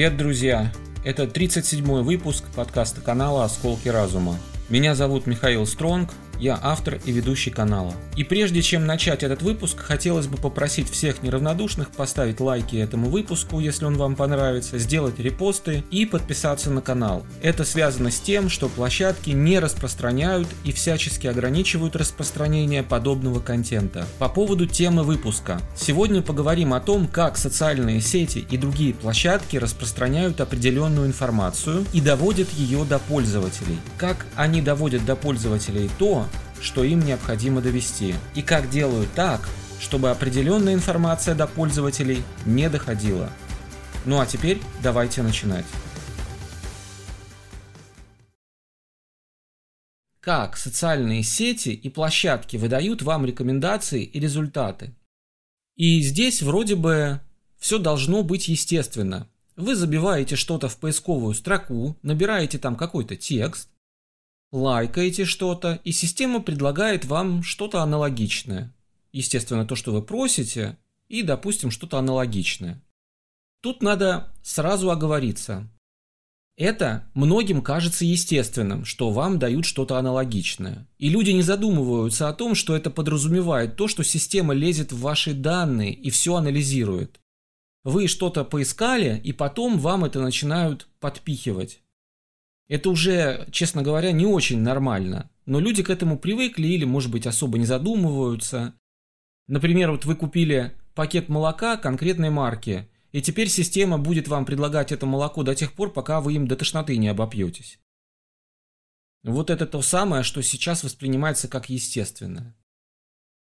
Привет, друзья! Это 37-й выпуск подкаста канала «Осколки разума». Меня зовут Михаил Стронг, я автор и ведущий канала. И прежде чем начать этот выпуск, хотелось бы попросить всех неравнодушных поставить лайки этому выпуску, если он вам понравится, сделать репосты и подписаться на канал. Это связано с тем, что площадки не распространяют и всячески ограничивают распространение подобного контента. По поводу темы выпуска. Сегодня поговорим о том, как социальные сети и другие площадки распространяют определенную информацию и доводят ее до пользователей. Как они доводят до пользователей то, что им необходимо довести, и как делают так, чтобы определенная информация до пользователей не доходила. Ну а теперь давайте начинать. Как социальные сети и площадки выдают вам рекомендации и результаты? И здесь вроде бы все должно быть естественно. Вы забиваете что-то в поисковую строку, набираете там какой-то текст, лайкаете что-то, и система предлагает вам что-то аналогичное. Естественно, то, что вы просите, и, допустим, что-то аналогичное. Тут надо сразу оговориться. Это многим кажется естественным, что вам дают что-то аналогичное. И люди не задумываются о том, что это подразумевает то, что система лезет в ваши данные и все анализирует. Вы что-то поискали, и потом вам это начинают подпихивать. Это уже, честно говоря, не очень нормально. Но люди к этому привыкли или, может быть, особо не задумываются. Например, вот вы купили пакет молока конкретной марки, и теперь система будет вам предлагать это молоко до тех пор, пока вы им до тошноты не обопьетесь. Вот это то самое, что сейчас воспринимается как естественное.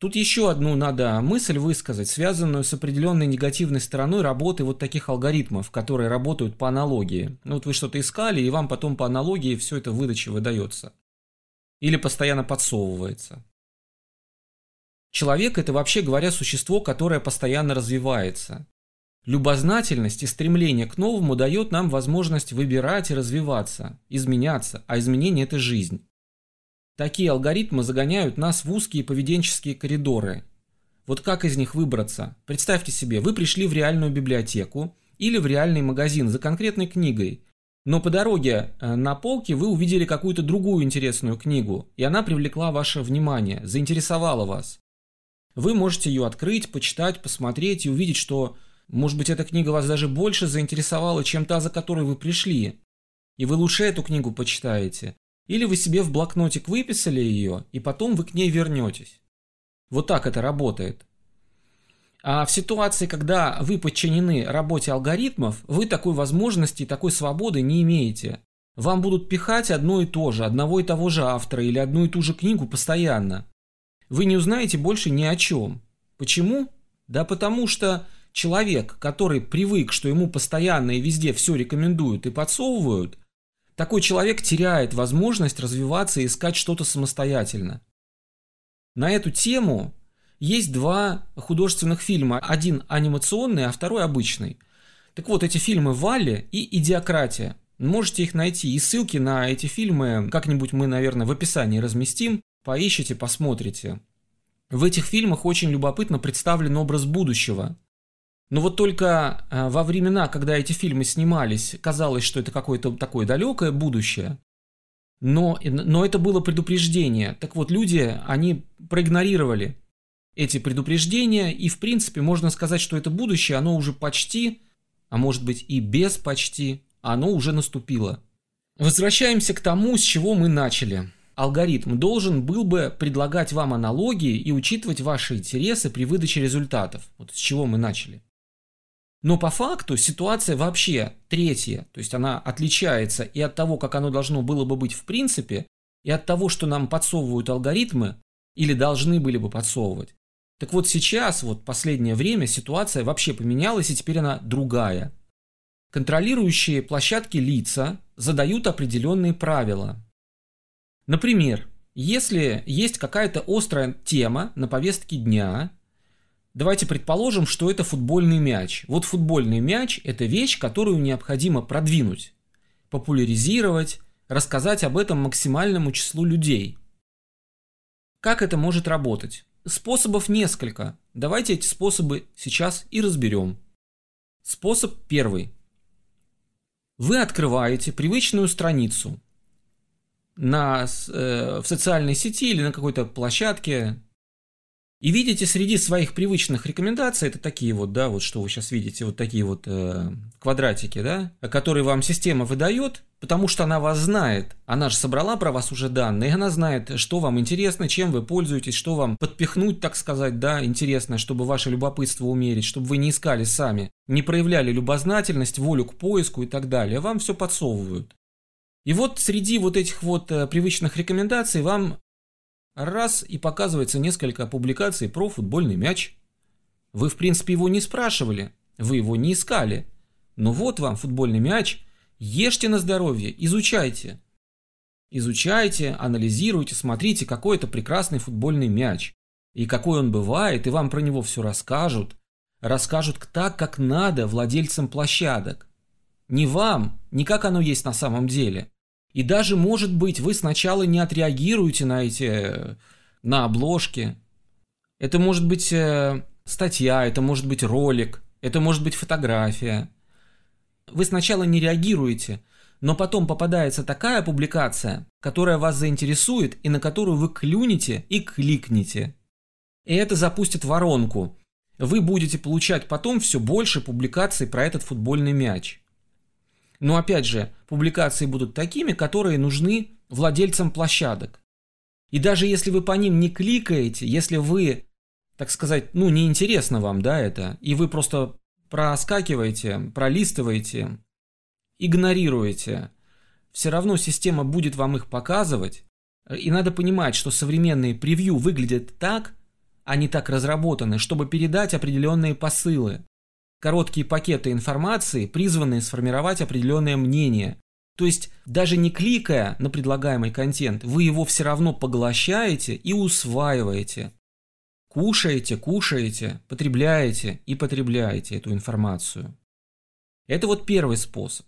Тут еще одну надо мысль высказать, связанную с определенной негативной стороной работы вот таких алгоритмов, которые работают по аналогии. Ну вот вы что-то искали, и вам потом по аналогии все это в выдаче выдается. Или постоянно подсовывается. Человек – это вообще говоря существо, которое постоянно развивается. Любознательность и стремление к новому дает нам возможность выбирать и развиваться, изменяться, а изменение – это жизнь. Такие алгоритмы загоняют нас в узкие поведенческие коридоры. Вот как из них выбраться? Представьте себе, вы пришли в реальную библиотеку или в реальный магазин за конкретной книгой, но по дороге э, на полке вы увидели какую-то другую интересную книгу, и она привлекла ваше внимание, заинтересовала вас. Вы можете ее открыть, почитать, посмотреть и увидеть, что, может быть, эта книга вас даже больше заинтересовала, чем та, за которой вы пришли. И вы лучше эту книгу почитаете. Или вы себе в блокнотик выписали ее, и потом вы к ней вернетесь. Вот так это работает. А в ситуации, когда вы подчинены работе алгоритмов, вы такой возможности и такой свободы не имеете. Вам будут пихать одно и то же, одного и того же автора или одну и ту же книгу постоянно. Вы не узнаете больше ни о чем. Почему? Да потому что человек, который привык, что ему постоянно и везде все рекомендуют и подсовывают, такой человек теряет возможность развиваться и искать что-то самостоятельно. На эту тему есть два художественных фильма. Один анимационный, а второй обычный. Так вот, эти фильмы «Валли» и «Идиократия». Можете их найти. И ссылки на эти фильмы как-нибудь мы, наверное, в описании разместим. Поищите, посмотрите. В этих фильмах очень любопытно представлен образ будущего. Но вот только э, во времена, когда эти фильмы снимались, казалось, что это какое-то такое далекое будущее. Но, но это было предупреждение. Так вот, люди, они проигнорировали эти предупреждения, и в принципе можно сказать, что это будущее, оно уже почти, а может быть и без почти, оно уже наступило. Возвращаемся к тому, с чего мы начали. Алгоритм должен был бы предлагать вам аналогии и учитывать ваши интересы при выдаче результатов. Вот с чего мы начали. Но по факту ситуация вообще третья, то есть она отличается и от того, как оно должно было бы быть в принципе, и от того, что нам подсовывают алгоритмы или должны были бы подсовывать. Так вот сейчас, вот последнее время, ситуация вообще поменялась, и теперь она другая. Контролирующие площадки лица задают определенные правила. Например, если есть какая-то острая тема на повестке дня, Давайте предположим, что это футбольный мяч. Вот футбольный мяч – это вещь, которую необходимо продвинуть, популяризировать, рассказать об этом максимальному числу людей. Как это может работать? Способов несколько. Давайте эти способы сейчас и разберем. Способ первый. Вы открываете привычную страницу на, э, в социальной сети или на какой-то площадке, и видите среди своих привычных рекомендаций, это такие вот, да, вот что вы сейчас видите, вот такие вот э, квадратики, да, которые вам система выдает, потому что она вас знает. Она же собрала про вас уже данные, она знает, что вам интересно, чем вы пользуетесь, что вам подпихнуть, так сказать, да, интересно, чтобы ваше любопытство умерить, чтобы вы не искали сами, не проявляли любознательность, волю к поиску и так далее. Вам все подсовывают. И вот среди вот этих вот э, привычных рекомендаций вам Раз и показывается несколько публикаций про футбольный мяч. Вы, в принципе, его не спрашивали, вы его не искали. Но вот вам футбольный мяч, ешьте на здоровье, изучайте. Изучайте, анализируйте, смотрите, какой это прекрасный футбольный мяч. И какой он бывает, и вам про него все расскажут. Расскажут так, как надо владельцам площадок. Не вам, не как оно есть на самом деле, и даже, может быть, вы сначала не отреагируете на эти, на обложки. Это может быть э, статья, это может быть ролик, это может быть фотография. Вы сначала не реагируете, но потом попадается такая публикация, которая вас заинтересует и на которую вы клюнете и кликнете. И это запустит воронку. Вы будете получать потом все больше публикаций про этот футбольный мяч. Но опять же, публикации будут такими, которые нужны владельцам площадок. И даже если вы по ним не кликаете, если вы, так сказать, ну неинтересно вам, да, это, и вы просто проскакиваете, пролистываете, игнорируете, все равно система будет вам их показывать. И надо понимать, что современные превью выглядят так, они так разработаны, чтобы передать определенные посылы короткие пакеты информации, призванные сформировать определенное мнение. То есть, даже не кликая на предлагаемый контент, вы его все равно поглощаете и усваиваете. Кушаете, кушаете, потребляете и потребляете эту информацию. Это вот первый способ.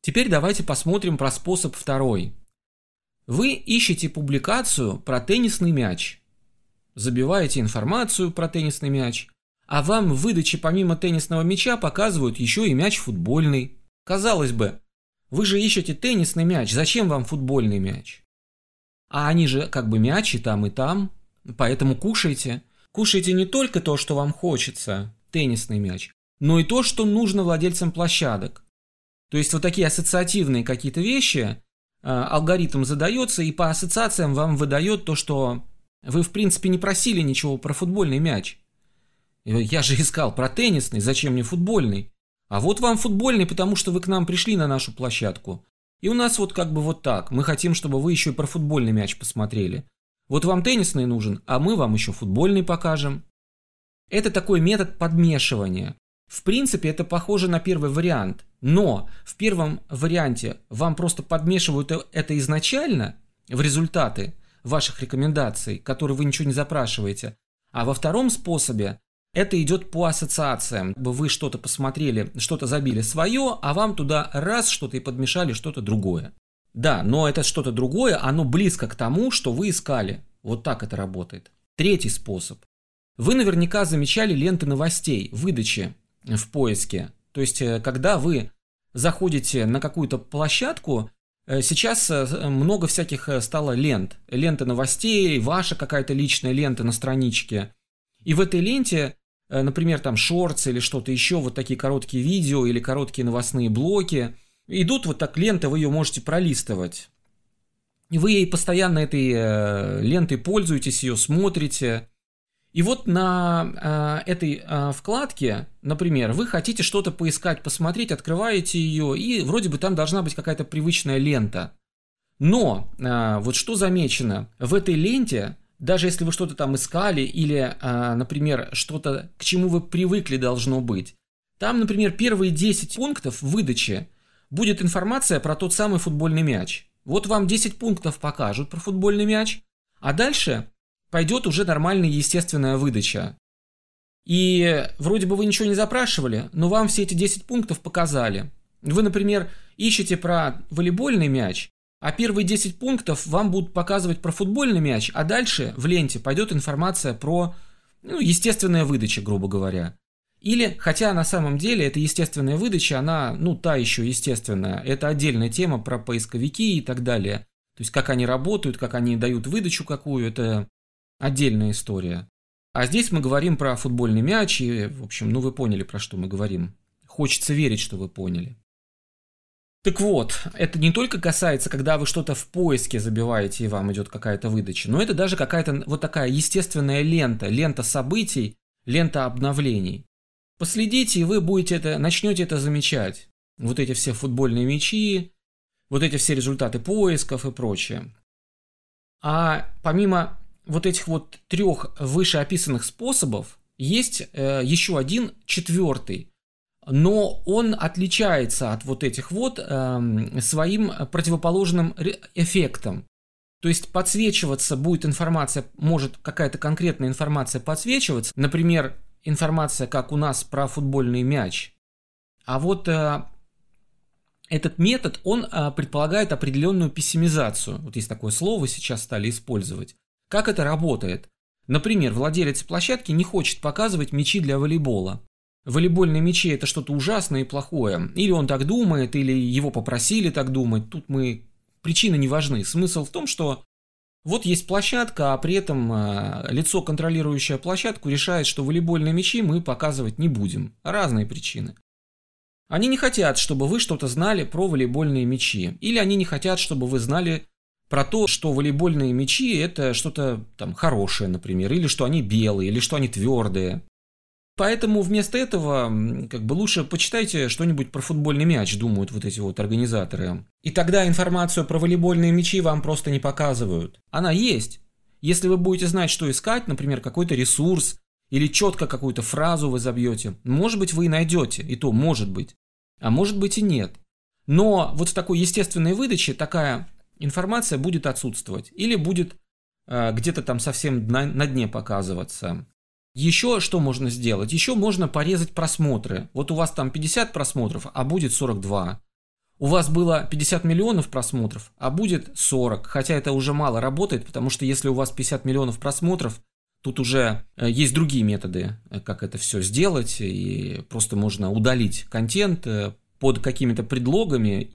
Теперь давайте посмотрим про способ второй. Вы ищете публикацию про теннисный мяч. Забиваете информацию про теннисный мяч, а вам в выдаче помимо теннисного мяча показывают еще и мяч футбольный. Казалось бы, вы же ищете теннисный мяч, зачем вам футбольный мяч? А они же как бы мяч и там, и там, поэтому кушайте. Кушайте не только то, что вам хочется, теннисный мяч, но и то, что нужно владельцам площадок. То есть вот такие ассоциативные какие-то вещи, э, алгоритм задается и по ассоциациям вам выдает то, что вы в принципе не просили ничего про футбольный мяч. Я же искал про теннисный, зачем мне футбольный? А вот вам футбольный, потому что вы к нам пришли на нашу площадку. И у нас вот как бы вот так. Мы хотим, чтобы вы еще и про футбольный мяч посмотрели. Вот вам теннисный нужен, а мы вам еще футбольный покажем. Это такой метод подмешивания. В принципе, это похоже на первый вариант. Но в первом варианте вам просто подмешивают это изначально в результаты ваших рекомендаций, которые вы ничего не запрашиваете. А во втором способе это идет по ассоциациям. Вы что-то посмотрели, что-то забили свое, а вам туда раз что-то и подмешали что-то другое. Да, но это что-то другое, оно близко к тому, что вы искали. Вот так это работает. Третий способ. Вы наверняка замечали ленты новостей, выдачи в поиске. То есть, э, когда вы заходите на какую-то площадку, э, сейчас э, много всяких стало лент. Ленты новостей, ваша какая-то личная лента на страничке. И в этой ленте например, там шортс или что-то еще, вот такие короткие видео или короткие новостные блоки. Идут вот так ленты, вы ее можете пролистывать. И вы ей постоянно этой э, лентой пользуетесь, ее смотрите. И вот на э, этой э, вкладке, например, вы хотите что-то поискать, посмотреть, открываете ее, и вроде бы там должна быть какая-то привычная лента. Но э, вот что замечено, в этой ленте даже если вы что-то там искали или, а, например, что-то, к чему вы привыкли должно быть, там, например, первые 10 пунктов выдачи будет информация про тот самый футбольный мяч. Вот вам 10 пунктов покажут про футбольный мяч, а дальше пойдет уже нормальная естественная выдача. И вроде бы вы ничего не запрашивали, но вам все эти 10 пунктов показали. Вы, например, ищете про волейбольный мяч, а первые 10 пунктов вам будут показывать про футбольный мяч, а дальше в ленте пойдет информация про ну, естественная выдача, грубо говоря. Или, хотя на самом деле эта естественная выдача, она, ну, та еще естественная. Это отдельная тема про поисковики и так далее. То есть, как они работают, как они дают выдачу какую, это отдельная история. А здесь мы говорим про футбольный мяч, и, в общем, ну вы поняли, про что мы говорим. Хочется верить, что вы поняли. Так вот, это не только касается, когда вы что-то в поиске забиваете и вам идет какая-то выдача, но это даже какая-то вот такая естественная лента, лента событий, лента обновлений. Последите, и вы будете это, начнете это замечать. Вот эти все футбольные мячи, вот эти все результаты поисков и прочее. А помимо вот этих вот трех вышеописанных способов, есть э, еще один четвертый, но он отличается от вот этих вот э, своим противоположным эффектом. То есть подсвечиваться будет информация, может какая-то конкретная информация подсвечиваться, например, информация, как у нас про футбольный мяч. А вот э, этот метод, он э, предполагает определенную пессимизацию. Вот есть такое слово, сейчас стали использовать. Как это работает? Например, владелец площадки не хочет показывать мячи для волейбола. Волейбольные мячи это что-то ужасное и плохое. Или он так думает, или его попросили так думать. Тут мы... Причины не важны. Смысл в том, что вот есть площадка, а при этом э, лицо, контролирующее площадку, решает, что волейбольные мячи мы показывать не будем. Разные причины. Они не хотят, чтобы вы что-то знали про волейбольные мячи. Или они не хотят, чтобы вы знали про то, что волейбольные мячи это что-то там хорошее, например, или что они белые, или что они твердые. Поэтому вместо этого, как бы лучше почитайте что-нибудь про футбольный мяч, думают вот эти вот организаторы. И тогда информацию про волейбольные мячи вам просто не показывают. Она есть. Если вы будете знать, что искать, например, какой-то ресурс, или четко какую-то фразу вы забьете, может быть, вы и найдете, и то может быть. А может быть и нет. Но вот в такой естественной выдаче такая информация будет отсутствовать. Или будет э, где-то там совсем на, на дне показываться. Еще что можно сделать? Еще можно порезать просмотры. Вот у вас там 50 просмотров, а будет 42. У вас было 50 миллионов просмотров, а будет 40. Хотя это уже мало работает, потому что если у вас 50 миллионов просмотров, тут уже э, есть другие методы, э, как это все сделать. И просто можно удалить контент э, под какими-то предлогами.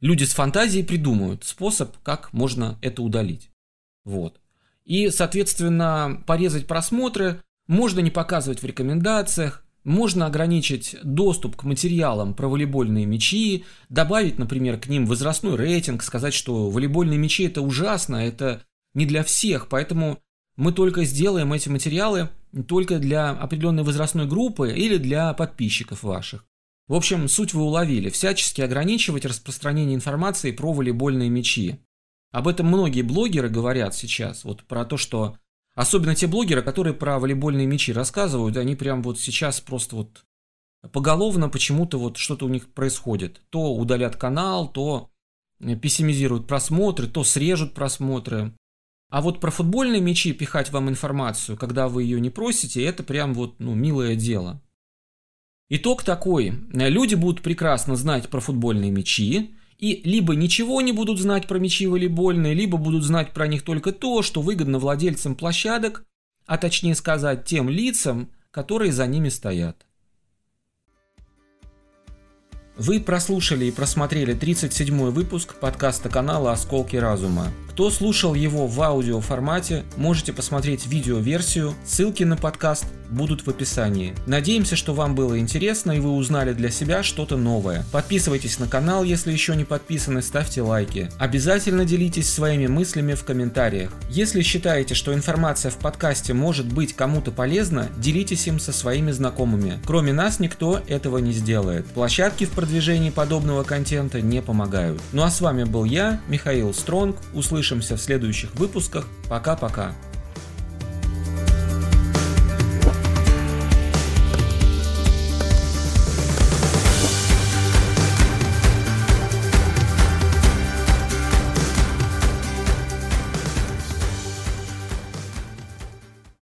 Люди с фантазией придумают способ, как можно это удалить. Вот. И, соответственно, порезать просмотры можно не показывать в рекомендациях, можно ограничить доступ к материалам про волейбольные мячи, добавить, например, к ним возрастной рейтинг, сказать, что волейбольные мячи это ужасно, это не для всех, поэтому мы только сделаем эти материалы только для определенной возрастной группы или для подписчиков ваших. В общем, суть вы уловили. Всячески ограничивать распространение информации про волейбольные мячи. Об этом многие блогеры говорят сейчас. Вот про то, что Особенно те блогеры, которые про волейбольные мячи рассказывают, они прям вот сейчас просто вот поголовно почему-то вот что-то у них происходит. То удалят канал, то пессимизируют просмотры, то срежут просмотры. А вот про футбольные мячи пихать вам информацию, когда вы ее не просите, это прям вот, ну, милое дело. Итог такой. Люди будут прекрасно знать про футбольные мячи, и либо ничего не будут знать про мячи волейбольные, либо будут знать про них только то, что выгодно владельцам площадок, а точнее сказать тем лицам, которые за ними стоят. Вы прослушали и просмотрели 37-й выпуск подкаста канала «Осколки разума». Кто слушал его в аудио формате, можете посмотреть видео-версию, ссылки на подкаст будут в описании. Надеемся, что вам было интересно и вы узнали для себя что-то новое. Подписывайтесь на канал, если еще не подписаны, ставьте лайки. Обязательно делитесь своими мыслями в комментариях. Если считаете, что информация в подкасте может быть кому-то полезна, делитесь им со своими знакомыми. Кроме нас никто этого не сделает. Площадки в продвижении подобного контента не помогают. Ну а с вами был я, Михаил Стронг. Услышимся в следующих выпусках. Пока-пока.